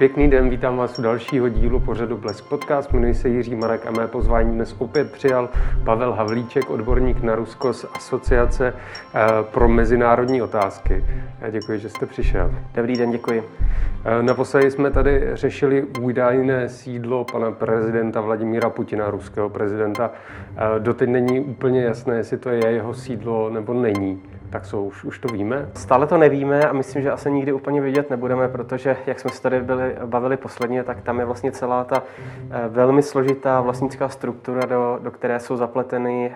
Pěkný den, vítám vás u dalšího dílu pořadu Blesk Podcast. Jmenuji se Jiří Marek a mé pozvání dnes opět přijal Pavel Havlíček, odborník na Rusko z Asociace eh, pro mezinárodní otázky. Já děkuji, že jste přišel. Dobrý den, děkuji. Eh, naposledy jsme tady řešili údajné sídlo pana prezidenta Vladimíra Putina, ruského prezidenta. Eh, doteď není úplně jasné, jestli to je jeho sídlo nebo není. Tak co, už, už to víme? Stále to nevíme a myslím, že asi nikdy úplně vidět nebudeme, protože jak jsme se tady byli, bavili posledně, tak tam je vlastně celá ta eh, velmi složitá vlastnická struktura, do, do které jsou zapleteny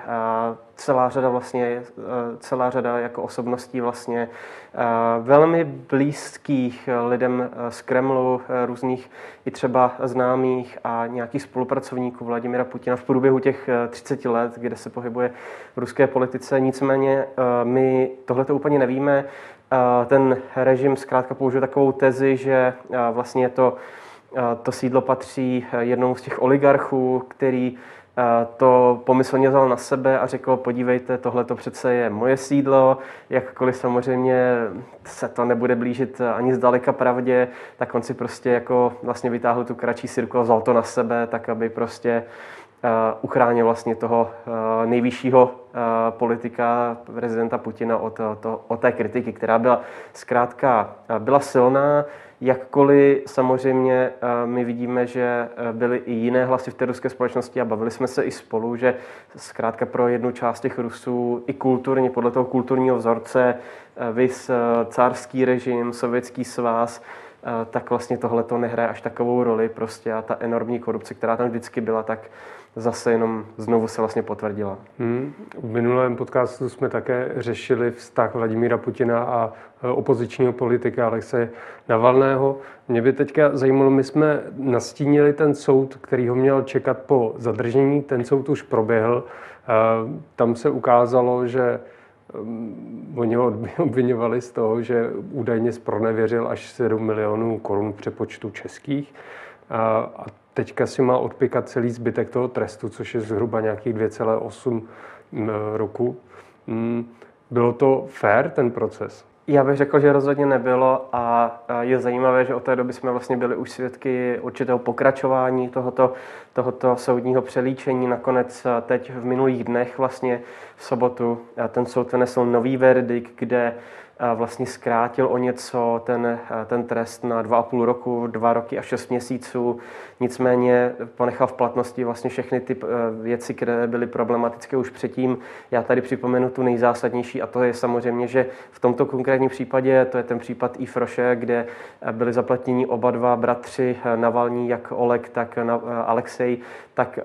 celá řada vlastně, eh, celá řada jako osobností vlastně eh, velmi blízkých lidem z Kremlu, různých i třeba známých a nějakých spolupracovníků Vladimira Putina v průběhu těch 30 let, kde se pohybuje v ruské politice. Nicméně my tohle to úplně nevíme. Ten režim zkrátka použil takovou tezi, že vlastně to, to sídlo patří jednomu z těch oligarchů, který to pomyslně vzal na sebe a řekl, podívejte, tohle to přece je moje sídlo, jakkoliv samozřejmě se to nebude blížit ani zdaleka pravdě, tak on si prostě jako vlastně vytáhl tu kratší sirku a vzal to na sebe, tak aby prostě Eh, uchránil vlastně toho eh, nejvyššího eh, politika, prezidenta Putina od, to, od té kritiky, která byla zkrátka byla silná, jakkoliv samozřejmě my vidíme, že byly i jiné hlasy v té ruské společnosti a bavili jsme se i spolu, že zkrátka pro jednu část těch Rusů i kulturně, podle toho kulturního vzorce, vys cárský režim, sovětský svaz, tak vlastně tohle to nehraje až takovou roli prostě a ta enormní korupce, která tam vždycky byla, tak zase jenom znovu se vlastně potvrdila. Hmm. V minulém podcastu jsme také řešili vztah Vladimíra Putina a e, opozičního politika Alexe Navalného. Mě by teďka zajímalo, my jsme nastínili ten soud, který ho měl čekat po zadržení. Ten soud už proběhl. E, tam se ukázalo, že mm, Oni ho obvinovali z toho, že údajně zpronevěřil až 7 milionů korun přepočtu českých. A teďka si má odpikat celý zbytek toho trestu, což je zhruba nějakých 2,8 roku. Mm, bylo to fair, ten proces? Já bych řekl, že rozhodně nebylo a je zajímavé, že od té doby jsme vlastně byli už svědky určitého pokračování tohoto, tohoto soudního přelíčení. Nakonec teď v minulých dnech vlastně v sobotu ten soud vynesl nový verdikt, kde vlastně zkrátil o něco ten, ten trest na 2,5 roku, 2 roky a 6 měsíců. Nicméně ponechal v platnosti vlastně všechny ty eh, věci, které byly problematické už předtím. Já tady připomenu tu nejzásadnější a to je samozřejmě, že v tomto konkrétním případě, to je ten případ i Froše, kde eh, byli zaplatněni oba dva bratři eh, Navalní, jak Oleg, tak Alexej, tak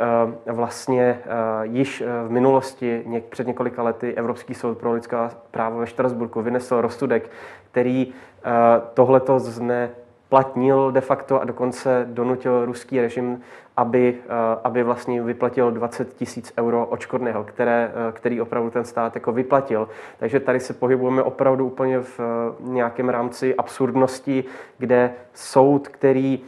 vlastně již v minulosti, před několika lety, Evropský soud pro lidská práva ve Štrasburku vynesl rozsudek, který tohleto zne platnil de facto a dokonce donutil ruský režim, aby, eh, aby vlastně vyplatil 20 tisíc euro očkodného, které, eh, který opravdu ten stát jako vyplatil. Takže tady se pohybujeme opravdu úplně v eh, nějakém rámci absurdnosti, kde soud, který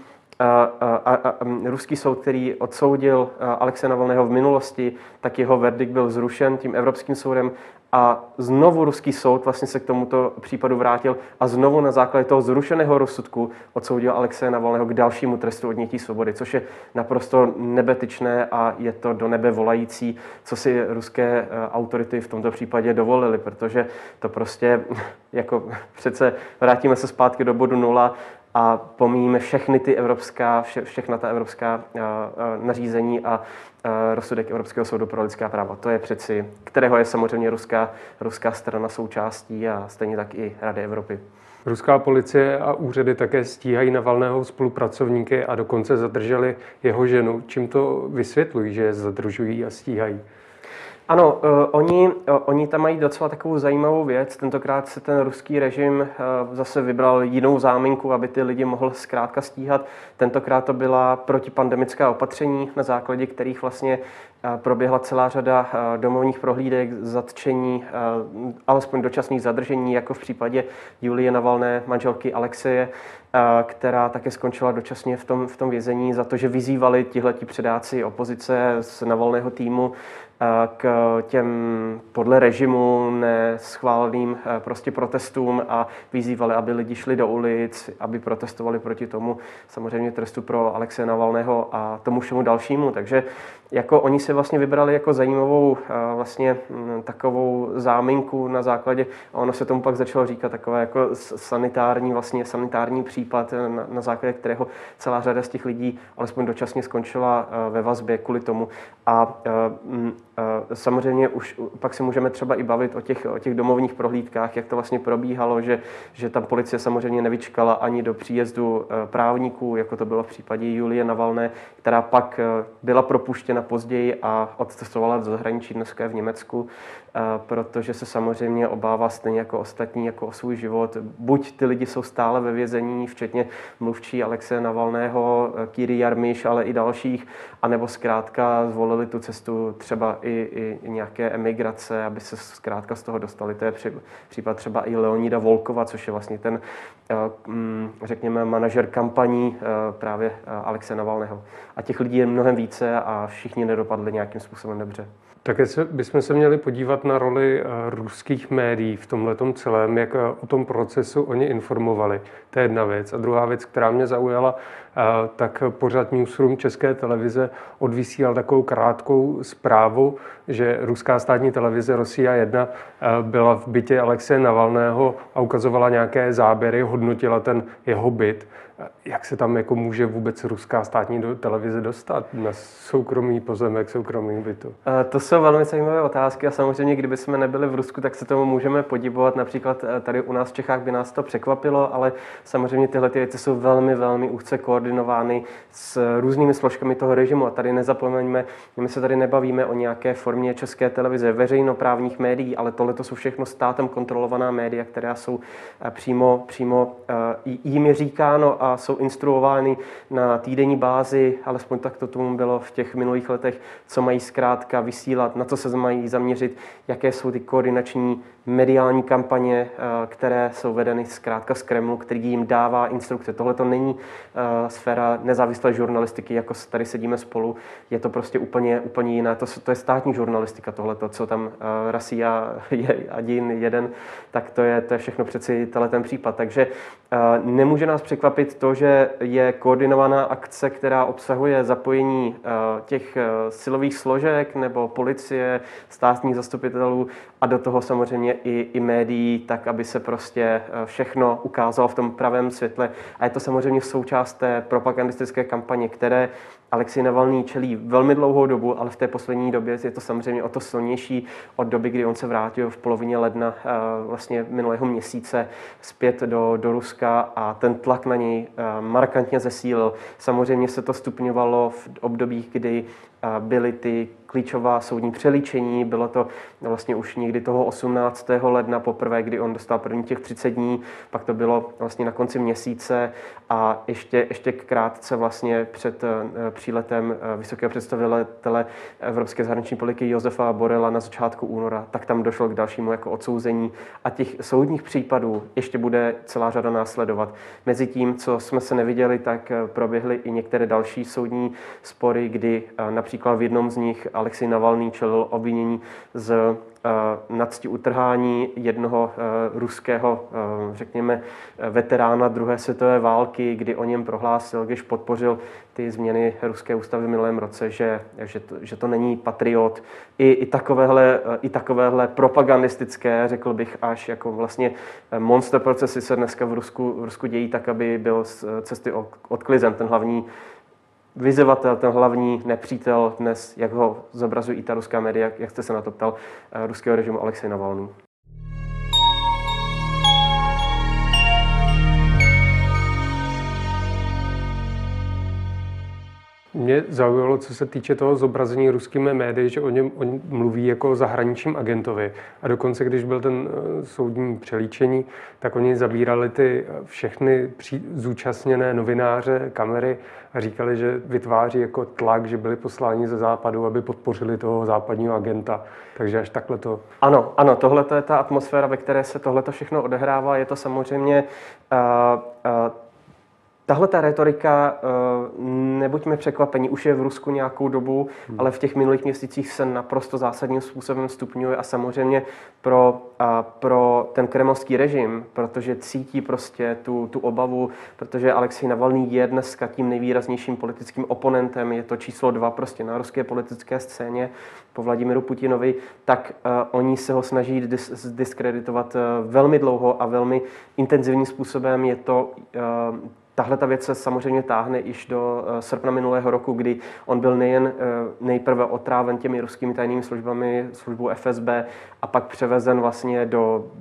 a, a, a, ruský soud, který odsoudil Alexe Navalného v minulosti, tak jeho verdikt byl zrušen tím Evropským soudem a znovu ruský soud vlastně se k tomuto případu vrátil a znovu na základě toho zrušeného rozsudku odsoudil Alexeje Navalného k dalšímu trestu odnětí svobody, což je naprosto nebetyčné a je to do nebe volající, co si ruské eh, autority v tomto případě dovolili, protože to prostě jako přece vrátíme se zpátky do bodu nula a pomíjíme všechny ty evropská, vše, všechna ta evropská a, eh, a, eh, nařízení a, a rozsudek Evropského soudu pro lidská práva. To je přeci, kterého je samozřejmě ruská, ruská strana součástí a stejně tak i Rady Evropy. Ruská policie a úřady také stíhají Navalného spolupracovníky a dokonce zadrželi jeho ženu. Čím to vysvětlují, že je zadržují a stíhají? Ano, uh, oni, uh, oni tam mají docela takovou zajímavou věc. Tentokrát se ten ruský režim uh, zase vybral jinou záminku, aby ty lidi mohl zkrátka stíhat. Tentokrát to byla protipandemická opatření, na základě kterých vlastně proběhla celá řada domovních prohlídek, zatčení, alespoň dočasných zadržení, jako v případě Julie Navalné, manželky Alexeje, která také skončila dočasně v tom, v tom vězení za to, že vyzývali tihleti předáci opozice z Navalného týmu k těm podle režimu neschváleným prostě protestům a vyzývali, aby lidi šli do ulic, aby protestovali proti tomu samozřejmě trestu pro Alexe Navalného a tomu všemu dalšímu. Takže jako oni si vlastně vybrali jako zajímavou vlastně takovou záminku na základě, a ono se tomu pak začalo říkat takové jako sanitární, vlastně sanitární případ, na, na základě kterého celá řada z těch lidí alespoň dočasně skončila ve vazbě kvůli tomu. A samozřejmě už pak si můžeme třeba i bavit o těch, o těch domovních prohlídkách, jak to vlastně probíhalo, že, že tam policie samozřejmě nevyčkala ani do příjezdu právníků, jako to bylo v případě Julie Navalné, která pak byla propuštěna později a odcestovala do zahraničí, dneska v Německu, protože se samozřejmě obává stejně jako ostatní, jako o svůj život. Buď ty lidi jsou stále ve vězení, včetně mluvčí Alexe Navalného, Kýry Jarmiš, ale i dalších, anebo zkrátka zvolili tu cestu třeba i, i nějaké emigrace, aby se zkrátka z toho dostali. To je případ třeba i Leonida Volkova, což je vlastně ten, mm, řekněme, manažer kampaní právě Alexe Navalného. A těch lidí je mnohem více a všichni nedopadli nějakým způsobem dobře. Také se, bychom se měli podívat na roli ruských médií v tomhle celém, jak o tom procesu oni informovali. To je jedna věc. A druhá věc, která mě zaujala, tak pořád Newsroom České televize odvysílal takovou krátkou zprávu, že ruská státní televize Rosia 1 byla v bytě Alexeje Navalného a ukazovala nějaké záběry, hodnotila ten jeho byt. Jak se tam jako může vůbec ruská státní televize dostat na soukromý pozemek, soukromý bytu? To jsou velmi zajímavé otázky a samozřejmě, kdyby jsme nebyli v Rusku, tak se tomu můžeme podívat. Například eh, tady u nás v Čechách by nás to překvapilo, ale samozřejmě tyhle ty věci jsou velmi, velmi úzce koordinovány s různými složkami toho režimu. A tady nezapomeňme, my se tady nebavíme o nějaké formě české televize, veřejnoprávních médií, ale tohle to jsou všechno státem kontrolovaná média, která jsou eh, přímo, přímo eh, jimi říkáno a jsou instruovány na týdenní bázi, alespoň tak to tomu bylo v těch minulých letech, co mají zkrátka vysílat, na co se mají zaměřit, jaké jsou ty koordinační mediální kampaně, eh, které jsou vedeny zkrátka z Kremlu, který jim dává instrukce. Tohle to není sféra nezávislé žurnalistiky, jako tady sedíme spolu. Je to prostě úplně, úplně jiné. To, to je státní žurnalistika, tohle, to, co tam uh, Rasia je Adin jeden, tak to je, to je všechno přeci tenhle ten případ. Takže uh, nemůže nás překvapit to, že je koordinovaná akce, která obsahuje zapojení uh, těch uh, silových složek nebo policie, státních zastupitelů a do toho samozřejmě i, i médií, tak aby se prostě všechno ukázalo v tom pravém světle. A je to samozřejmě součást té propagandistické kampaně, které Alexej Navalný čelí velmi dlouhou dobu, ale v té poslední době je to samozřejmě o to silnější od doby, kdy on se vrátil v polovině ledna eh, vlastně minulého měsíce zpět do, do Ruska a ten tlak na něj eh, markantně zesílil. Samozřejmě se to stupňovalo v obdobích, kdy byly ty klíčová soudní přelíčení. Bylo to vlastně už někdy toho 18. ledna poprvé, kdy on dostal první těch 30 dní, pak to bylo vlastně na konci měsíce a ještě, ještě krátce vlastně před eh, příletem eh, vysokého představitele Evropské zahraniční politiky Josefa Borela na začátku února, tak tam došlo k dalšímu jako odsouzení a těch soudních případů ještě bude celá řada následovat. Mezi tím, co jsme se neviděli, tak eh, proběhly i některé další soudní spory, kdy například v jednom z nich Alexej Navalný čelil obvinění z eh, nadsti utrhání jednoho eh, ruského, eh, řekněme, veterána druhé světové války, kdy o něm prohlásil, když podpořil ty změny ruské ústavy v minulém roce, že, že, to, že to není patriot. I, i, takovéhle, I takovéhle propagandistické, řekl bych, až jako vlastně monster procesy se dneska v Rusku, v Rusku dějí tak, aby byl z cesty odklizen ten hlavní vyzývatel, ten hlavní nepřítel dnes, jak ho zobrazují i ta ruská média, jak jste se na to ptal, eh, ruského režimu Alexej Navalny. Mě zaujalo, co se týče toho zobrazení ruskými médii, že o něm oni mluví jako o zahraničním agentovi. A dokonce, když byl ten eh, soudní přelíčení, tak oni zabírali ty eh, všechny zúčastněné novináře, kamery a říkali, že vytváří jako tlak, že byli posláni ze západu, aby podpořili toho západního agenta. Takže až takhle to... Ano, ano, tohle je ta atmosféra, ve které se tohle všechno odehrává. Je to samozřejmě uh, uh, tahle ta retorika, nebuďme překvapení, už je v Rusku nějakou dobu, hmm. ale v těch minulých měsících se naprosto zásadním způsobem stupňuje a samozřejmě pro, pro ten kremelský režim, protože cítí prostě tu, tu obavu, protože Alexej Navalný je dneska tím nejvýraznějším politickým oponentem, je to číslo dva prostě na ruské politické scéně po Vladimiru Putinovi, tak uh, oni se ho snaží dis- diskreditovat uh, velmi dlouho a velmi intenzivním způsobem. Je to Tahle ta věc se samozřejmě táhne již do srpna minulého roku, kdy on byl nejen nejprve otráven těmi ruskými tajnými službami, službou FSB, a pak převezen vlastně do,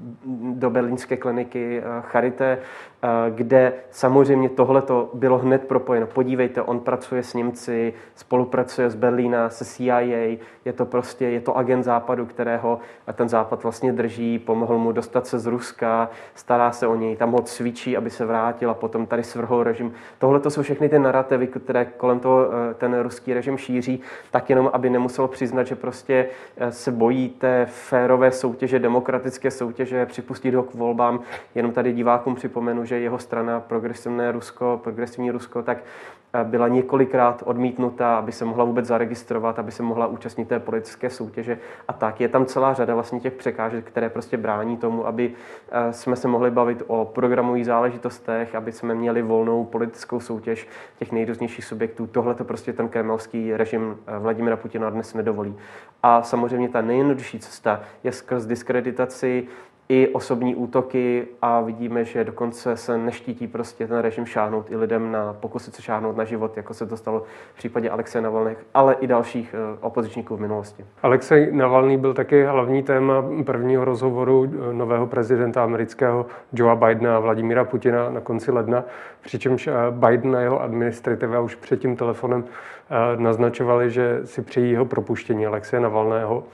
do berlínské kliniky Charité, Eh, kde samozřejmě tohle to bylo hned propojeno. Podívejte, on pracuje s Němci, spolupracuje s Berlína, se CIA, je to prostě, je to agent západu, kterého ten západ vlastně drží, pomohl mu dostat se z Ruska, stará se o něj, tam ho cvičí, aby se vrátil a potom tady svrhol režim. Tohle to jsou všechny ty narrativy, které kolem toho eh, ten ruský režim šíří, tak jenom, aby nemusel přiznat, že prostě eh, se bojí té férové soutěže, demokratické soutěže, připustit ho k volbám. Jenom tady divákům připomenu, že jeho strana Progresivné Rusko, Progresivní Rusko, tak eh, byla několikrát odmítnuta, aby se mohla vůbec zaregistrovat, aby se mohla účastnit té politické soutěže a tak. Je tam celá řada vlastně těch překážek, které prostě brání tomu, aby eh, jsme se mohli bavit o programových záležitostech, aby jsme měli volnou politickou soutěž těch nejrůznějších subjektů. Tohle to prostě ten kremelský režim eh, Vladimira Putina dnes nedovolí. A samozřejmě ta nejjednodušší cesta je skrz diskreditaci i osobní útoky a vidíme, že dokonce se neštítí prostě ten režim šáhnout i lidem na pokusit se šáhnout na život, jako se to stalo v případě Alexeje Navalných, ale i dalších eh, opozičníků v minulosti. Alexej Navalný byl taky hlavní téma prvního rozhovoru eh, nového prezidenta amerického Joea Bidena a Vladimíra Putina na konci ledna, přičemž eh, Biden a jeho administrativa už před tím telefonem naznačovali, že si přejí jeho propuštění Alexeje Navalného.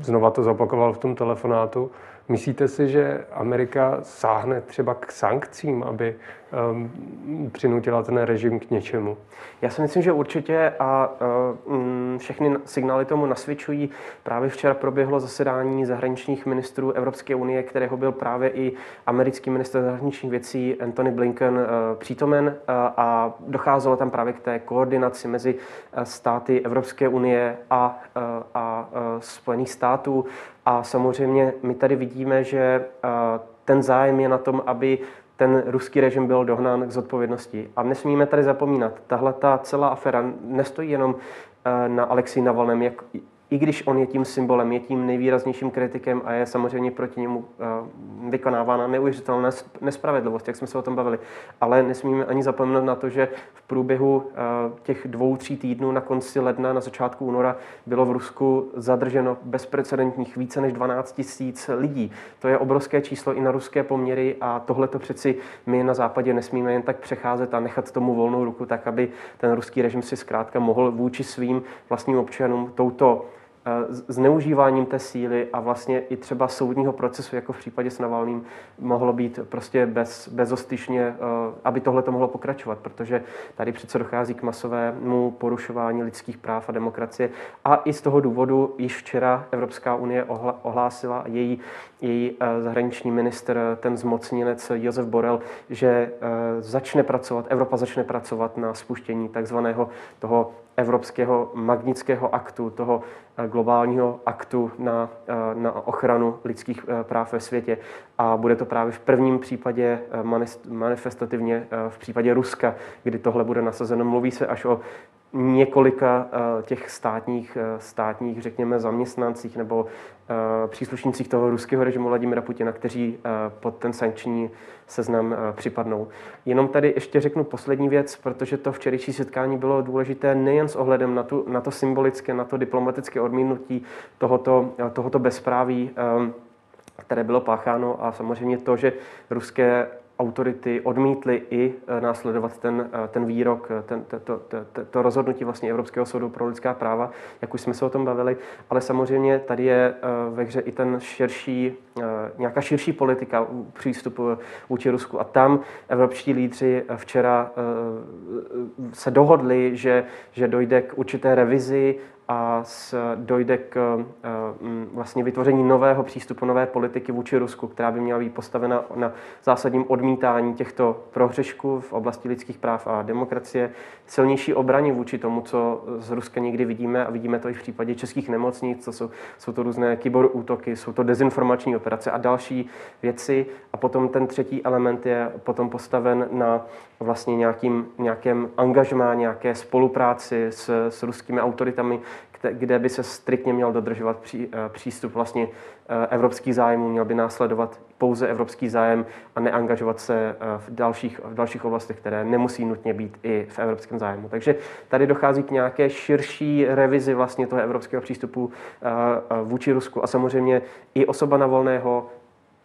Znova to zopakoval v tom telefonátu. Myslíte si, že Amerika sáhne třeba k sankcím, aby um, přinutila ten režim k něčemu? Já si myslím, že určitě a uh, všechny signály tomu nasvědčují. Právě včera proběhlo zasedání zahraničních ministrů Evropské unie, kterého byl právě i americký minister zahraničních věcí Antony Blinken uh, přítomen uh, a docházelo tam právě k té koordinaci mezi uh, státy Evropské unie a, uh, a Spojených států. A samozřejmě my tady vidíme, že ten zájem je na tom, aby ten ruský režim byl dohnán k zodpovědnosti. A nesmíme tady zapomínat, tahle ta celá afera nestojí jenom na Alexi Navalnem, jak, i když on je tím symbolem, je tím nejvýraznějším kritikem a je samozřejmě proti němu eh, vykonávána neuvěřitelná nespravedlivost, jak jsme se o tom bavili. Ale nesmíme ani zapomenout na to, že v průběhu eh, těch dvou, tří týdnů na konci ledna, na začátku února bylo v Rusku zadrženo bezprecedentních více než 12 tisíc lidí. To je obrovské číslo i na ruské poměry a tohle to přeci my na západě nesmíme jen tak přecházet a nechat tomu volnou ruku, tak aby ten ruský režim si zkrátka mohl vůči svým vlastním občanům touto zneužíváním té síly a vlastně i třeba soudního procesu, jako v případě s Navalným, mohlo být prostě bez, bezostyšně, eh, aby tohle to mohlo pokračovat, protože tady přece dochází k masovému porušování lidských práv a demokracie. A i z toho důvodu již včera Evropská unie ohlásila její, její eh, zahraniční minister, ten zmocněnec Josef Borel, že začne pracovat, Evropa začne pracovat na spuštění takzvaného toho evropského magnického aktu, toho eh, globálního aktu na, eh, na ochranu lidských eh, práv ve světě. A bude to právě v prvním případě manifestativně v případě Ruska, kdy tohle bude nasazeno. Mluví se až o několika těch státních, státních, řekněme, zaměstnancích nebo příslušnících toho ruského režimu Vladimira Putina, kteří pod ten sankční seznam připadnou. Jenom tady ještě řeknu poslední věc, protože to včerejší setkání bylo důležité nejen s ohledem na, tu, na to symbolické, na to diplomatické odmítnutí tohoto, tohoto bezpráví, které bylo pácháno a samozřejmě to, že ruské autority odmítly i e, následovat ten, e, ten výrok, e, ten, to, to, to, to rozhodnutí vlastně Evropského soudu pro lidská práva, jak už jsme se o tom bavili, ale samozřejmě tady je ve hře i ten širší, nějaká širší politika přístupu vůči Rusku. A tam evropští lídři včera se dohodli, že, že dojde k určité revizi a s, dojde k vlastně vytvoření nového přístupu, nové politiky vůči Rusku, která by měla být postavena na zásadním odmítání těchto prohřešků v oblasti lidských práv a demokracie, silnější obraně vůči tomu, co z Ruska někdy vidíme a vidíme to i v případě českých nemocnic, co jsou, jsou to různé kyberútoky, jsou to dezinformační operace a další věci. A potom ten třetí element je potom postaven na vlastně nějakým, nějakém angažmá, nějaké spolupráci s, s ruskými autoritami, kde by se striktně měl dodržovat pří, eh, přístup vlastně eh, evropský zájmu, měl by následovat pouze evropský zájem a neangažovat se eh, v dalších, v dalších oblastech, které nemusí nutně být i v evropském zájmu. Takže tady dochází k nějaké širší revizi vlastně toho evropského přístupu vůči Rusku a samozřejmě i osoba na volného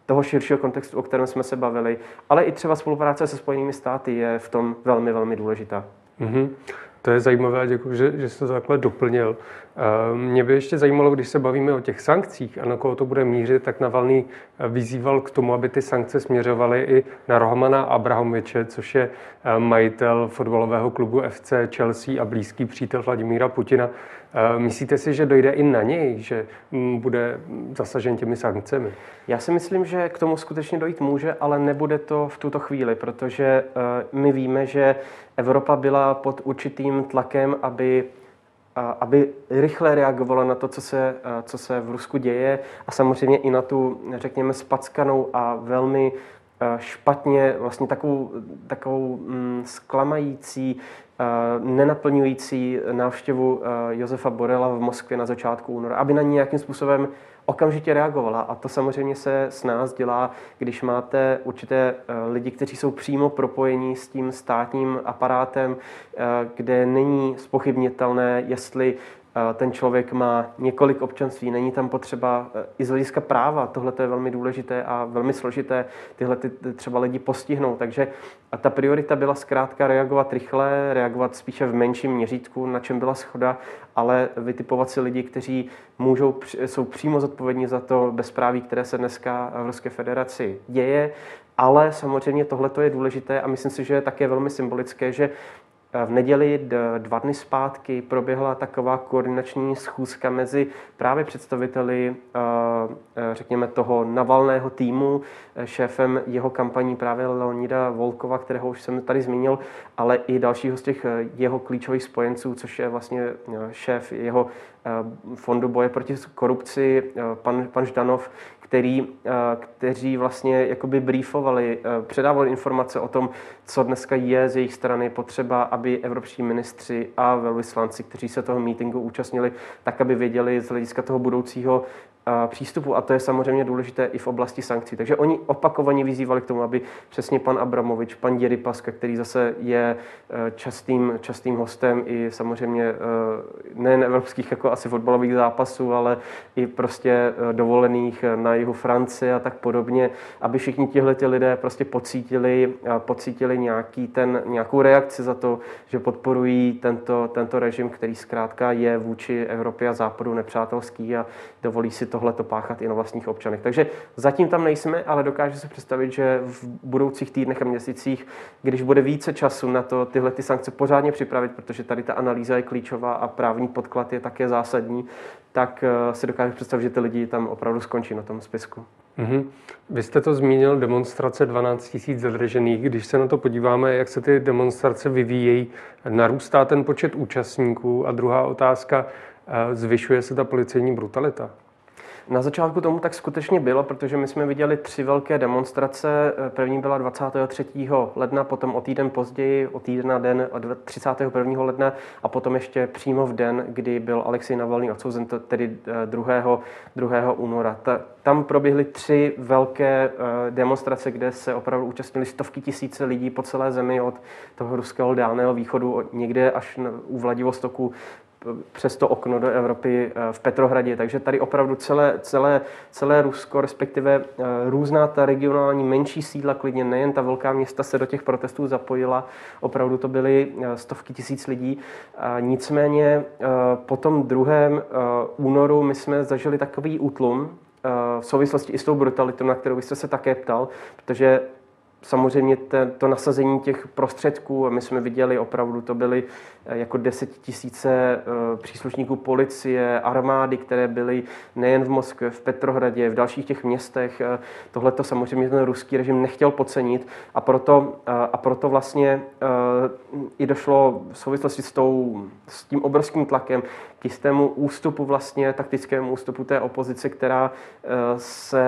toho širšího kontextu, o kterém jsme se bavili, ale i třeba spolupráce se Spojenými státy je v tom velmi, velmi důležitá. Mm-hmm. To je zajímavé, děkuji, že, že jste to takhle doplnil. Eh, mě by ještě zajímalo, když se bavíme o těch sankcích a na koho to bude mířit, tak Navalný eh, vyzýval k tomu, aby ty sankce směřovaly i na Rohmana Abrahoviče, což je eh, majitel fotbalového klubu FC Chelsea a blízký přítel Vladimíra Putina. Myslíte si, že dojde i na něj, že mm, bude zasažen těmi sankcemi? Já si myslím, že k tomu skutečně dojít může, ale nebude to v tuto chvíli, protože my víme, že Evropa byla pod určitým tlakem, aby aby rychle reagovala na to, co se, co se v Rusku děje a samozřejmě i na tu, řekněme, spackanou a velmi špatně, vlastně takovou, takovou mm, zklamající, nenaplňující návštěvu Josefa Borela v Moskvě na začátku února, aby na ní nějakým způsobem okamžitě reagovala. A to samozřejmě se s nás dělá, když máte určité eh, lidi, kteří jsou přímo propojení s tím státním aparátem, eh, kde není spochybnitelné, jestli ten člověk má několik občanství, není tam potřeba e, i z hlediska práva, tohle je velmi důležité a velmi složité tyhle ty třeba lidi postihnout. Takže a ta priorita byla zkrátka reagovat rychle, reagovat spíše v menším měřítku, na čem byla schoda, ale vytipovat si lidi, kteří můžou, jsou přímo zodpovědní za to bezpráví, které se dneska v Ruské federaci děje. Ale samozřejmě tohle je důležité a myslím si, že je také velmi symbolické, že v neděli dva dny zpátky proběhla taková koordinační schůzka mezi právě představiteli, eh, eh, řekněme, toho navalného týmu, eh, šéfem jeho kampaní právě Leonida Volkova, kterého už jsem tady zmínil, ale i dalšího z těch jeho klíčových spojenců, což je vlastně šéf jeho fondu boje proti korupci, pan, pan Ždanov, který, eh, kteří vlastně jakoby briefovali, eh, předávali informace o tom, co dneska je z jejich strany potřeba, aby evropští ministři a velvyslanci, kteří se toho meetingu účastnili, tak aby věděli z hlediska toho budoucího přístupu a to je samozřejmě důležité i v oblasti sankcí. Takže oni opakovaně vyzývali k tomu, aby přesně pan Abramovič, pan Děry Paska, který zase je e, častým, častým hostem i samozřejmě e, nejen evropských jako asi fotbalových zápasů, ale i prostě e, dovolených na jihu Francie a tak podobně, aby všichni tihle ty lidé prostě pocítili, pocítili nějaký ten, nějakou reakci za to, že podporují tento, tento režim, který zkrátka je vůči Evropě a Západu nepřátelský a dovolí si to tohle to páchat i na vlastních občanech. Takže zatím tam nejsme, ale dokážu si představit, že v budoucích týdnech a měsících, když bude více času na to tyhle ty sankce pořádně připravit, protože tady ta analýza je klíčová a právní podklad je také zásadní, tak eh, si dokážu představit, že ty lidi tam opravdu skončí na tom spisku. Mm-hmm. Vy jste to zmínil, demonstrace 12 000 zadržených. Když se na to podíváme, jak se ty demonstrace vyvíjejí, narůstá ten počet účastníků? A druhá otázka, eh, zvyšuje se ta policejní brutalita? Na začátku tomu tak skutečně bylo, protože my jsme viděli tři velké demonstrace. První byla 23. ledna, potom o týden později, o týden na den 31. ledna a potom ještě přímo v den, kdy byl Alexej Navalny odsouzen, tedy 2. Eh, 2. února. Tam proběhly tři velké eh, demonstrace, kde se opravdu účastnili stovky tisíce lidí po celé zemi od toho ruského dálného východu, někde až u Vladivostoku přes to okno do Evropy eh, v Petrohradě. Takže tady opravdu celé, celé, celé Rusko, respektive eh, různá ta regionální menší sídla, klidně nejen ta velká města se do těch protestů zapojila. Opravdu to byly eh, stovky tisíc lidí. Nicméně po tom druhém únoru my jsme zažili takový útlum v souvislosti i s tou brutalitou, na kterou byste se také ptal, protože samozřejmě to nasazení těch prostředků, my jsme viděli opravdu, to byly eh, jako desetitisíce eh, příslušníků policie, armády, které byly nejen v Moskvě, v Petrohradě, v dalších těch městech. Eh, tohle to samozřejmě ten ruský režim nechtěl podcenit a proto, a proto vlastně i došlo v souvislosti s, tou, s tím obrovským tlakem k jistému ústupu vlastně, taktickému ústupu té opozice, která se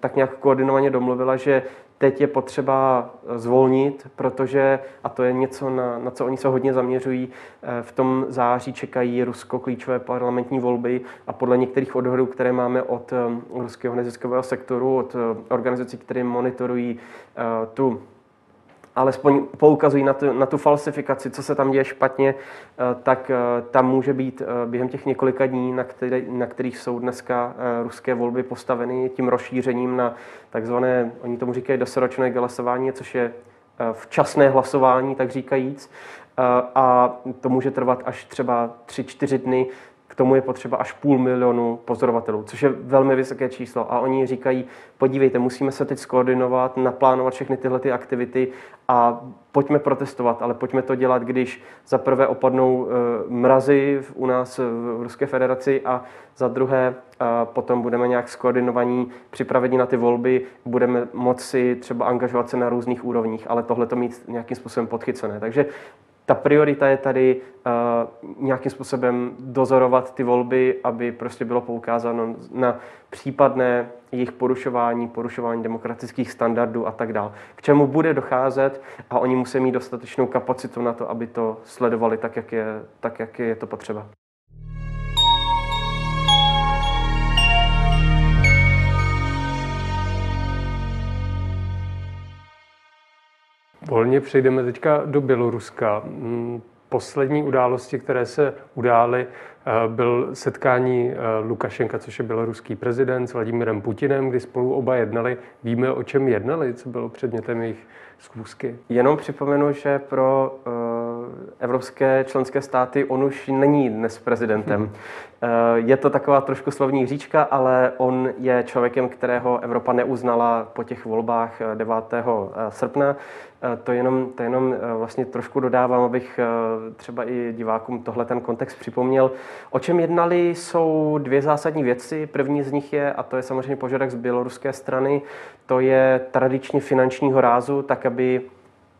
tak nějak koordinovaně domluvila, že teď je potřeba zvolnit, protože, a to je něco, na, na co oni se hodně zaměřují, eh, v tom září čekají Rusko klíčové parlamentní volby a podle některých odhadů, které máme od eh, ruského neziskového sektoru, od eh, organizací, které monitorují tu alespoň poukazují na tu, na tu falsifikaci, co se tam děje špatně, eh, tak eh, tam může být eh, během těch několika dní, na, který, na kterých jsou dneska ruské volby postaveny tím rozšířením na takzvané, oni tomu říkají dosoročné hlasování, což je včasné hlasování, tak říkajíc. A to může trvat až třeba 3-4 dny, tomu je potřeba až půl milionu pozorovatelů, což je velmi vysoké číslo. A oni říkají, podívejte, musíme se teď skoordinovat, naplánovat všechny tyhle ty aktivity a pojďme protestovat, ale pojďme to dělat, když za prvé opadnou e, mrazy u nás v Ruské federaci a za druhé potom budeme nějak skoordinovaní, připraveni na ty volby, budeme moci třeba angažovat se na různých úrovních, ale tohle to mít nějakým způsobem podchycené. Takže ta priorita je tady uh, nějakým způsobem dozorovat ty volby, aby prostě bylo poukázáno na případné jejich porušování, porušování demokratických standardů a tak dále. K čemu bude docházet a oni musí mít dostatečnou kapacitu na to, aby to sledovali tak, jak je, tak, jak je to potřeba. Volně přejdeme teďka do Běloruska. Mm, poslední události, které se udály, eh, byl setkání eh, Lukašenka, což je běloruský prezident, s Vladimírem Putinem, kdy spolu oba jednali. Víme, o čem jednali, co bylo předmětem jejich zkoušky. Jenom připomenu, že pro uh, evropské členské státy on už není dnes prezidentem. Hmm. Je to taková trošku slovní říčka, ale on je člověkem, kterého Evropa neuznala po těch volbách 9. srpna. To jenom, to jenom vlastně trošku dodávám, abych třeba i divákům tohle ten kontext připomněl. O čem jednali jsou dvě zásadní věci. První z nich je, a to je samozřejmě požadavek z běloruské strany, to je tradičně finančního rázu, tak aby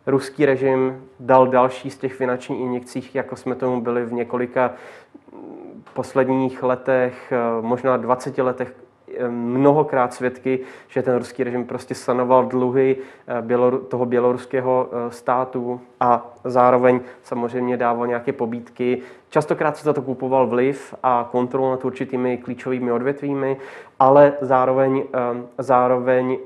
ruský režim dal další z těch finančních injekcí, jako jsme tomu byli v několika posledních letech, možná 20 letech mnohokrát svědky, že ten ruský režim prostě sanoval dluhy eh, toho běloruského eh, státu a zároveň samozřejmě dával nějaké pobídky. Častokrát se za to kupoval vliv a kontrolu nad určitými klíčovými odvětvími, ale zároveň, eh, zároveň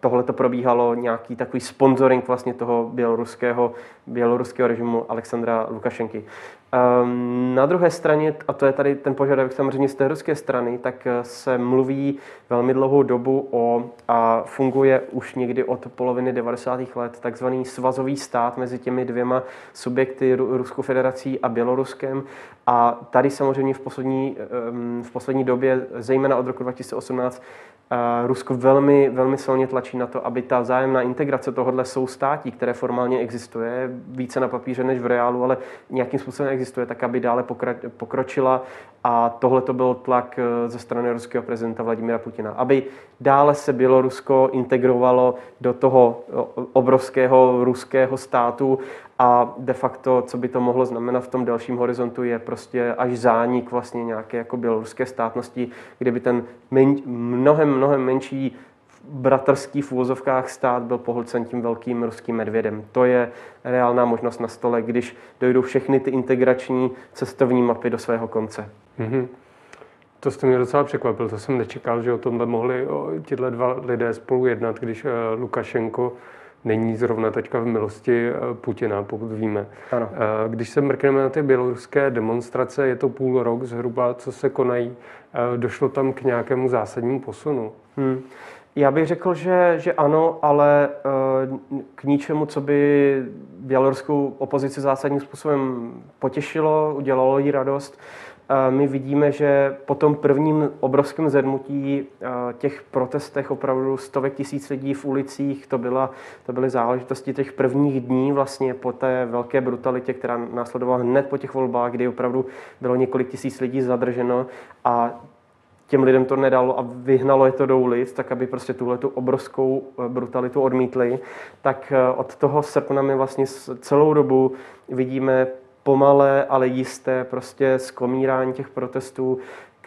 tohle to probíhalo nějaký takový sponsoring vlastně toho běloruského, běloruského režimu Alexandra Lukašenky. Ehm, na druhé straně, a to je tady ten požadavek samozřejmě z té ruské strany, tak eh, se mluví velmi dlouhou dobu o, a funguje už někdy od poloviny 90. let, takzvaný svazový stát mezi těmi dvěma subjekty, Ruskou federací a Běloruskem. A tady samozřejmě v poslední, v poslední době, zejména od roku 2018, Rusko velmi, velmi silně tlačí na to, aby ta vzájemná integrace tohohle soustátí, které formálně existuje, více na papíře než v reálu, ale nějakým způsobem existuje, tak aby dále pokročila. A tohle to byl tlak eh, ze strany ruského prezidenta Vladimira Putina, aby dále se Bělorusko integrovalo do toho obrovského ruského státu a de facto, co by to mohlo znamenat v tom delším horizontu, je prostě až zánik vlastně nějaké jako běloruské státnosti, kde by ten men, mnohem, mnohem menší bratrský v úvozovkách stát byl pohlcen tím velkým ruským medvědem. To je reálná možnost na stole, když dojdou všechny ty integrační cestovní mapy do svého konce. Mm-hmm. To jste mě docela překvapil, to jsem nečekal, že o tomhle mohli tyhle dva lidé spolu jednat, když eh, Lukašenko není zrovna teďka v milosti eh, Putina, pokud víme. Ano. Eh, když se mrkneme na ty běloruské demonstrace, je to půl rok zhruba, co se konají, eh, došlo tam k nějakému zásadnímu posunu? Hmm. Já bych řekl, že, že ano, ale k ničemu, co by běloruskou opozici zásadním způsobem potěšilo, udělalo jí radost. My vidíme, že po tom prvním obrovském zedmutí těch protestech opravdu stovek tisíc lidí v ulicích, to, byla, to byly záležitosti těch prvních dní vlastně po té velké brutalitě, která následovala hned po těch volbách, kdy opravdu bylo několik tisíc lidí zadrženo a těm lidem to nedalo a vyhnalo je to do ulic, tak aby prostě tuhle tu obrovskou eh, brutalitu odmítli, tak eh, od toho srpna my vlastně celou dobu vidíme pomalé, ale jisté prostě skomírání těch protestů,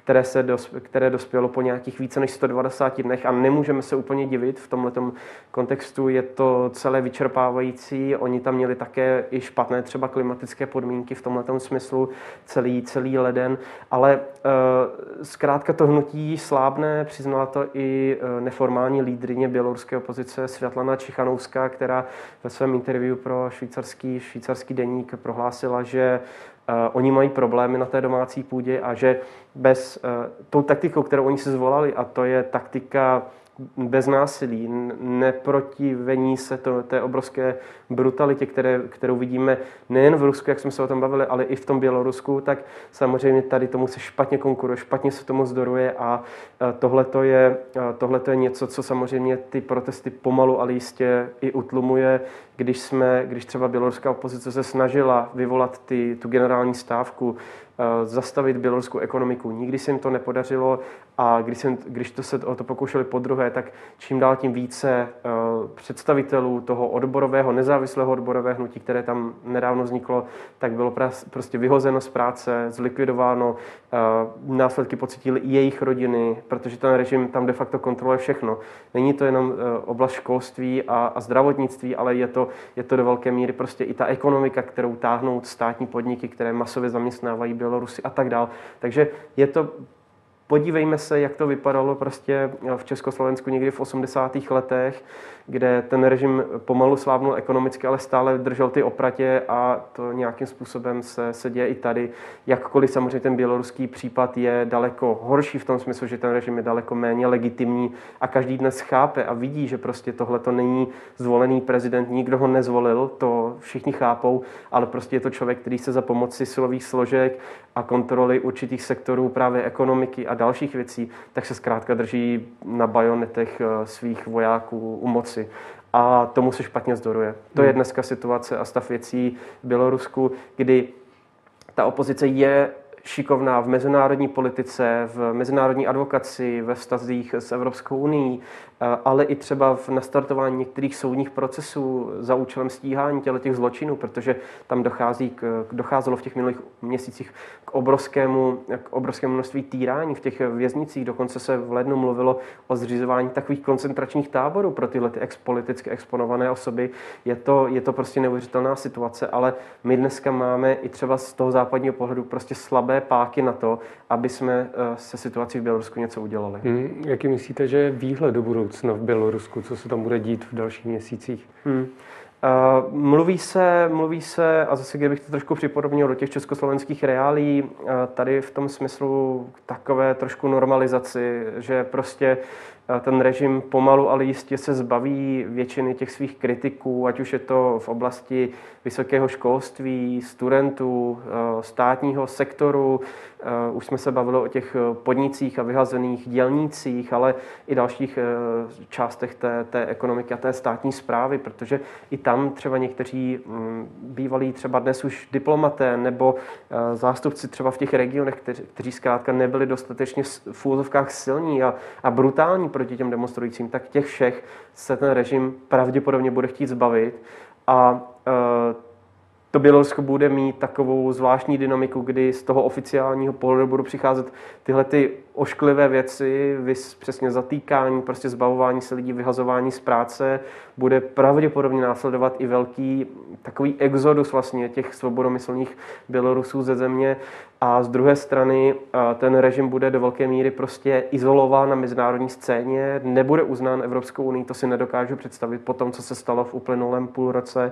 které, se dos, které dospělo po nějakých více než 120 dnech a nemůžeme se úplně divit v tomto kontextu. Je to celé vyčerpávající. Oni tam měli také i špatné třeba klimatické podmínky v tomto smyslu celý, celý leden, ale e, zkrátka to hnutí slábné, přiznala to i eh, neformální lídrině běloruské opozice Světlana Čichanovská, která ve svém interview pro švýcarský, švýcarský deník prohlásila, že oni mají problémy na té domácí půdě a že bez uh, tou taktikou, kterou oni si zvolali, a to je taktika bez násilí, neprotivení se to, té obrovské brutalitě, které, kterou vidíme nejen v Rusku, jak jsme se o tom bavili, ale i v tom Bělorusku, tak samozřejmě tady tomu se špatně konkuruje, špatně se tomu zdoruje a tohle je, je něco, co samozřejmě ty protesty pomalu, ale jistě i utlumuje, když, jsme, když třeba běloruská opozice se snažila vyvolat ty, tu generální stávku, Eh, zastavit běloruskou ekonomiku. Nikdy se jim to nepodařilo a když, jsem, když to se o to pokoušeli po druhé, tak čím dál tím více eh, představitelů toho odborového, nezávislého odborového hnutí, které tam nedávno vzniklo, tak bylo prostě vyhozeno z práce, zlikvidováno, eh, následky pocítili i jejich rodiny, protože ten režim tam de facto kontroluje všechno. Není to jenom oblast školství a, a zdravotnictví, ale je to, je to do velké míry prostě i ta ekonomika, kterou táhnou státní podniky, které masově zaměstnávají Bělorusy a tak dál. Takže je to Podívejme se, jak to vypadalo prostě v Československu někdy v 80. letech, kde ten režim pomalu slábnul ekonomicky, ale stále držel ty opratě a to nějakým způsobem se, se děje i tady. Jakkoliv samozřejmě ten běloruský případ je daleko horší v tom smyslu, že ten režim je daleko méně legitimní a každý dnes chápe a vidí, že prostě tohle to není zvolený prezident, nikdo ho nezvolil, to všichni chápou, ale prostě je to člověk, který se za pomoci silových složek a kontroly určitých sektorů právě ekonomiky a dalších věcí, tak se zkrátka drží na bajonetech eh, svých vojáků u moci a tomu se špatně zdoruje. To je hmm. dneska situace a stav věcí v Bělorusku, kdy ta opozice je šikovná v mezinárodní politice, v mezinárodní advokaci, ve vztazích s Evropskou unii, ale i třeba v nastartování některých soudních procesů za účelem stíhání těch zločinů, protože tam dochází k, docházelo v těch minulých měsících k obrovskému, k obrovskému množství týrání v těch věznicích. Dokonce se v lednu mluvilo o zřizování takových koncentračních táborů pro tyhle ty politicky exponované osoby. Je to, je to prostě neuvěřitelná situace, ale my dneska máme i třeba z toho západního pohledu prostě slabé páky na to, aby jsme eh, se situací v Bělorusku něco udělali. Hmm, jaký myslíte, že je výhled do budoucna? Budoucna v Bělorusku? Co se tam bude dít v dalších měsících? Hmm. Uh, mluví se, mluví se, a zase kdybych to trošku připodobnil do těch československých reálí, uh, tady v tom smyslu takové trošku normalizaci, že prostě ten režim pomalu, ale jistě se zbaví většiny těch svých kritiků, ať už je to v oblasti vysokého školství, studentů, státního sektoru, Eh, už jsme se bavili o těch eh, podnicích a vyhazených dělnících, ale i dalších eh, částech té, té ekonomiky a té státní zprávy, protože i tam třeba někteří mm, bývalí třeba dnes už diplomaté nebo zástupci třeba v těch regionech, kteří, kteří zkrátka nebyli dostatečně v úzovkách silní a, a brutální proti těm demonstrujícím, tak těch všech se ten režim pravděpodobně bude chtít zbavit. A to Bělorusko bude mít takovou zvláštní dynamiku, kdy z toho oficiálního pohledu budou přicházet tyhle ty ošklivé věci, vys, přesně zatýkání, prostě zbavování se lidí, vyhazování z práce, bude pravděpodobně následovat i velký takový exodus vlastně těch svobodomyslných Bělorusů ze země. A z druhé strany ten režim bude do velké míry prostě izolován na mezinárodní scéně, nebude uznán Evropskou unii, to si nedokážu představit po tom, co se stalo v uplynulém půlroce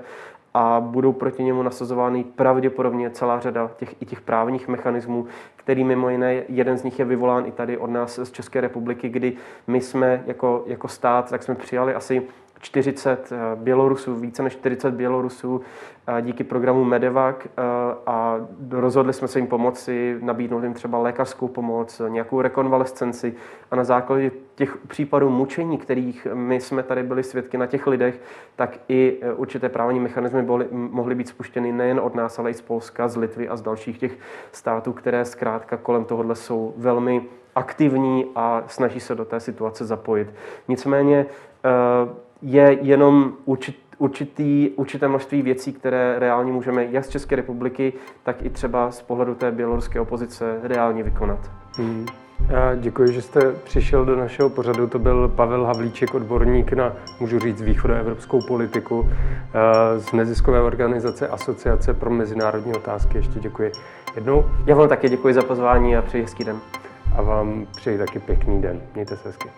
a budou proti němu nasazovány pravděpodobně celá řada těch, i těch právních mechanismů, který mimo jiné, jeden z nich je vyvolán i tady od nás z České republiky, kdy my jsme jako, jako stát, tak jsme přijali asi 40 Bělorusů, více než 40 Bělorusů díky programu Medevac a rozhodli jsme se jim pomoci, nabídnout jim třeba lékařskou pomoc, nějakou rekonvalescenci a na základě těch případů mučení, kterých my jsme tady byli svědky na těch lidech, tak i určité právní mechanismy mohly být spuštěny nejen od nás, ale i z Polska, z Litvy a z dalších těch států, které zkrátka kolem tohohle jsou velmi aktivní a snaží se do té situace zapojit. Nicméně je jenom určitý určitý, určité množství věcí, které reálně můžeme jak z České republiky, tak i třeba z pohledu té běloruské opozice reálně vykonat. Hmm. Já děkuji, že jste přišel do našeho pořadu. To byl Pavel Havlíček, odborník na, můžu říct, východoevropskou politiku eh, z neziskové organizace Asociace pro mezinárodní otázky. Ještě děkuji jednou. Já vám také děkuji za pozvání a přeji hezký den. A vám přeji taky pěkný den. Mějte se hezky.